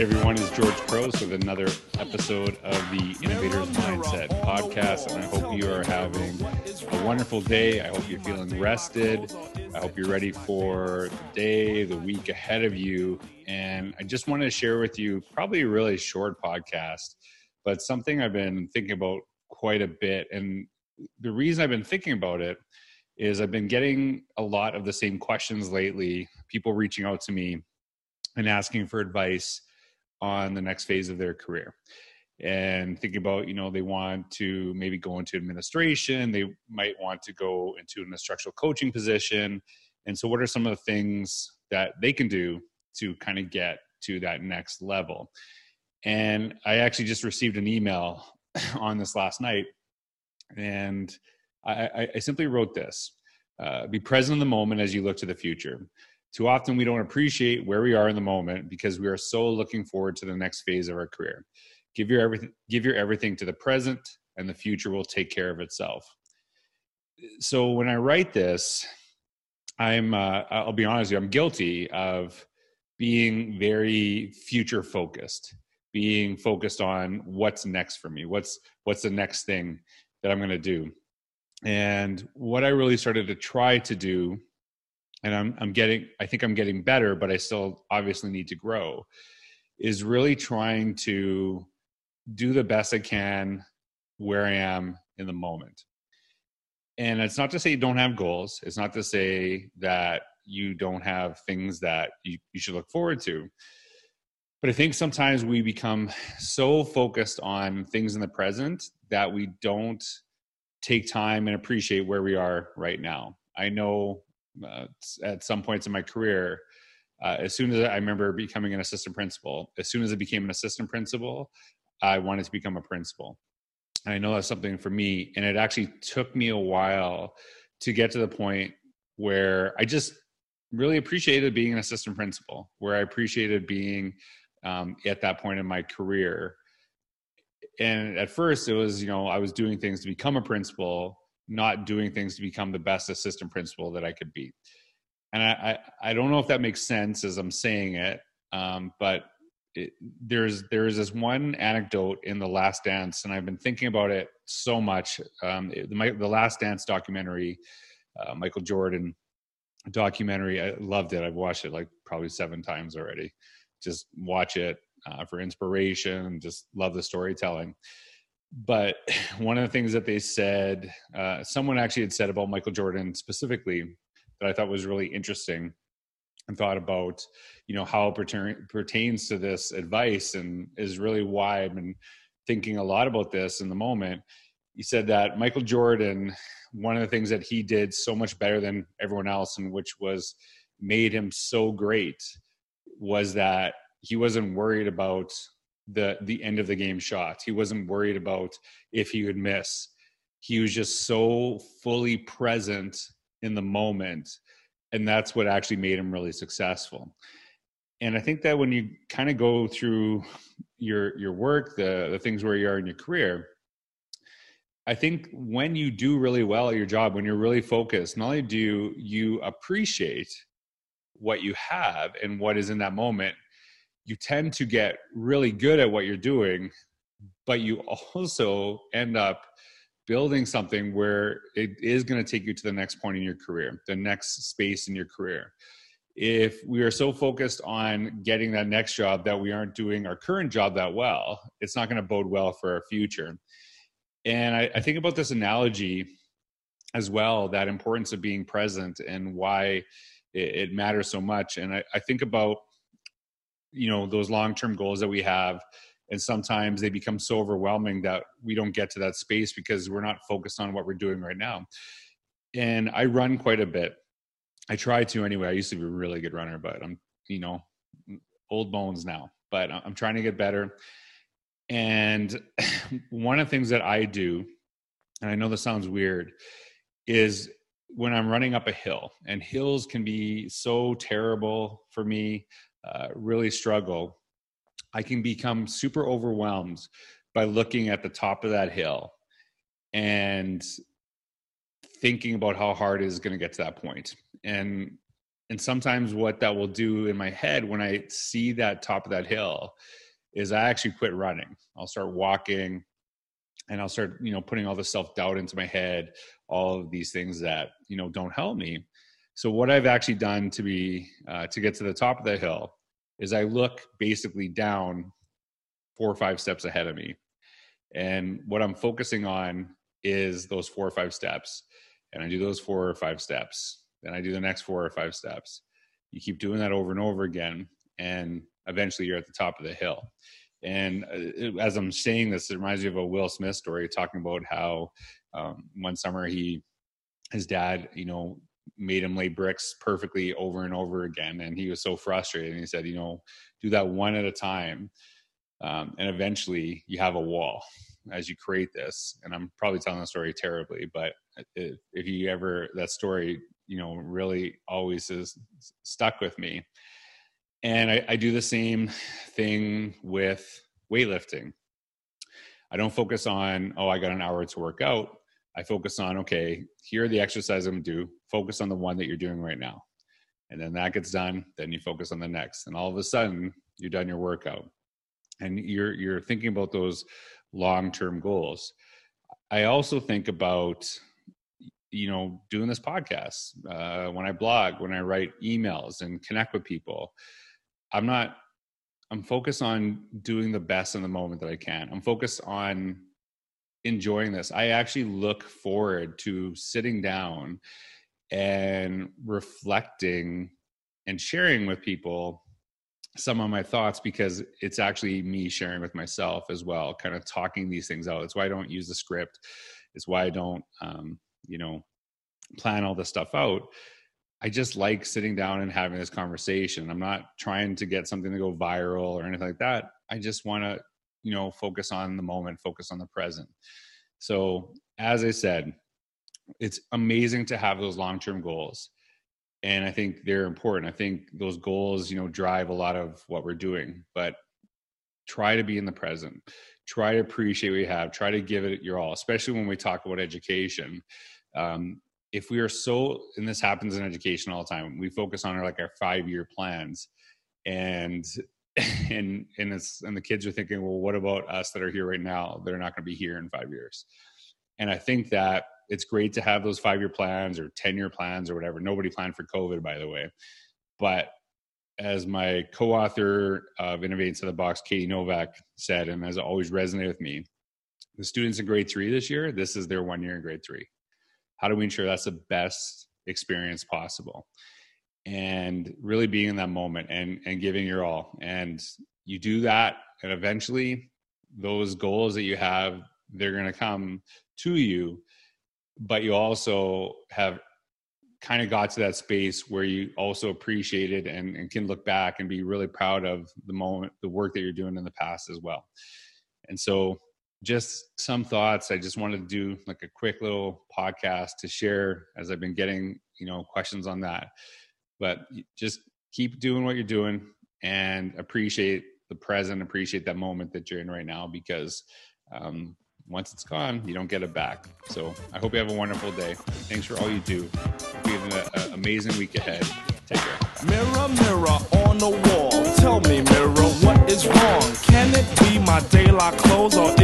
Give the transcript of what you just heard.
everyone, is George Couros with another episode of the Innovators Mindset podcast. And I hope you are having a wonderful day. I hope you're feeling rested. I hope you're ready for the day, the week ahead of you. And I just wanted to share with you probably a really short podcast, but something I've been thinking about quite a bit. And the reason I've been thinking about it is I've been getting a lot of the same questions lately, people reaching out to me and asking for advice on the next phase of their career. And thinking about you know they want to maybe go into administration they might want to go into an instructional coaching position. And so what are some of the things that they can do to kind of get to that next level? And i actually just received an email on this last night and i, I simply wrote this uh, be present in the moment as you look to the future too often, we don't appreciate where we are in the moment because we are so looking forward to the next phase of our career. Give your everything, give your everything to the present, and the future will take care of itself. So when I write this, I'm uh, I'll be honest with you, I'm guilty of being very future focused, being focused on what's next for me, what's what's the next thing that I'm going to do. And what I really started to try to do and I'm I'm getting I think I'm getting better, but I still obviously need to grow. Is really trying to do the best I can where I am in the moment. And it's not to say you don't have goals. It's not to say that you don't have things that you, you should look forward to. But I think sometimes we become so focused on things in the present that we don't take time and appreciate where we are right now. I know uh, at some points in my career. Uh, as soon as I remember becoming an assistant principal, as soon as I became an assistant principal, I wanted to become a principal. And I know that's something for me, and it actually took me a while to get to the point where I just really appreciated being an assistant principal, where I appreciated being um, at that point in my career. And at first, it was you know I was doing things to become a principal, not doing things to become the best assistant principal that I could be. And I, I, I don't know if that makes sense as I'm saying it, um, but it, there's there's this one anecdote in the Last Dance, and I've been thinking about it so much. Um, it, the, the Last Dance documentary, uh, Michael Jordan documentary, I loved it. I've watched it like probably seven times already. Just watch it uh, for inspiration. Just love the storytelling but one of the things that they said, uh, someone actually had said about Michael Jordan specifically that I thought was really interesting and thought about, you know, how it pertain, pertains to this advice and is really why I've been thinking a lot about this in the moment. He said that Michael Jordan, one of the things that he did so much better than everyone else, and which was made him so great, was that he wasn't worried about the the end of the game shot. He wasn't worried about if he would miss. He was just so fully present in the moment, and that's what actually made him really successful. And I think that when you kind of go through your your work, the the things where you are in your career, I think when you do really well at your job, when you're really focused, not only do you appreciate what you have and what is in that moment, you tend to get really good at what you're doing, but you also end up building something where it is going to take you to the next point in your career, the next space in your career. If we are so focused on getting that next job that we aren't doing our current job that well, it's not going to bode well for our future. And I, I think about this analogy as well that importance of being present and why it, it matters so much. And I, I think about you know those long-term goals that we have. And sometimes they become so overwhelming that we don't get to that space because we're not focused on what we're doing right now. And i run quite a bit. I try to anyway. I used to be a really good runner but i'm you know old bones now. But i'm trying to get better. And one of the things that i do and i know this sounds weird is when i'm running up a hill and hills can be so terrible for me uh, really struggle, I can become super overwhelmed by looking at the top of that hill and thinking about how hard it is going to get to that point. And and sometimes what that will do in my head when I see that top of that hill is I actually quit running. I'll start walking and I'll start, you know, putting all the self doubt into my head, all of these things that, you know, don't help me. So what I've actually done to be, uh, to get to the top of the hill is I look basically down four or five steps ahead of me. And what I'm focusing on is those four or five steps. And I do those four or five steps. Then I do the next four or five steps. You keep doing that over and over again. And eventually you're at the top of the hill. And uh, as I'm saying this, it reminds me of a Will Smith story talking about how um, one summer he, his dad, you know, made him lay bricks perfectly over and over again. And he was so frustrated. And he said, you know, do that one at a time. Um, and eventually you have a wall as you create this. And I'm probably telling the story terribly, but if, if you ever, that story, you know, really always is stuck with me and I, I do the same thing with weightlifting. I don't focus on, oh, I got an hour to work out. I focus on, okay, here are the exercises I'm gonna do. Focus on the one that you're doing right now. And then that gets done, then you focus on the next. And all of a sudden, you're done your workout. And you're you're thinking about those long-term goals. I also think about you know doing this podcast uh, when i blog when i write emails and connect with people I'm not I'm focused on doing the best in the moment that I can. I'm focused on enjoying this. I actually look forward to sitting down and reflecting and sharing with people some of my thoughts because it's actually me sharing with myself as well, kind of talking these things out. It's why I don't use the script. It's why I don't, um, you know, plan all this stuff out I just like sitting down and having this conversation. I'm not trying to get something to go viral or anything like that. I just want to, you know, focus on the moment, focus on the present. So, as I said, it's amazing to have those long-term goals. And I think they're important. I think those goals, you know, drive a lot of what we're doing, but try to be in the present. Try to appreciate what you have. Try to give it your all, especially when we talk about education. Um, if we are so and this happens in education all the time we focus on our like our five year plans and and and it's and the kids are thinking well what about us that are here right now that are not going to be here in five years? And i think that it's great to have those five year plans or 10 year plans or whatever. Nobody planned for covid by the way. But as my co-author of Innovate Inside the Box katie novak said and has always resonated with me the students in grade three this year this is their one year in grade three. How do we ensure that's the best experience possible and really being in that moment and and giving your all and you do that and eventually those goals that you have they're going to come to you but you also have kind of got to that space where you also appreciated and, and can look back and be really proud of the moment the work that you're doing in the past as well and so just some thoughts. I just wanted to do like a quick little podcast to share as I've been getting, you know, questions on that. But just keep doing what you're doing and appreciate the present, appreciate that moment that you're in right now because um, once it's gone, you don't get it back. So I hope you have a wonderful day. Thanks for all you do. We have an amazing week ahead. Take care. Mirror, mirror on the wall. Tell me, mirror, what is wrong? Can it be my daylight clothes or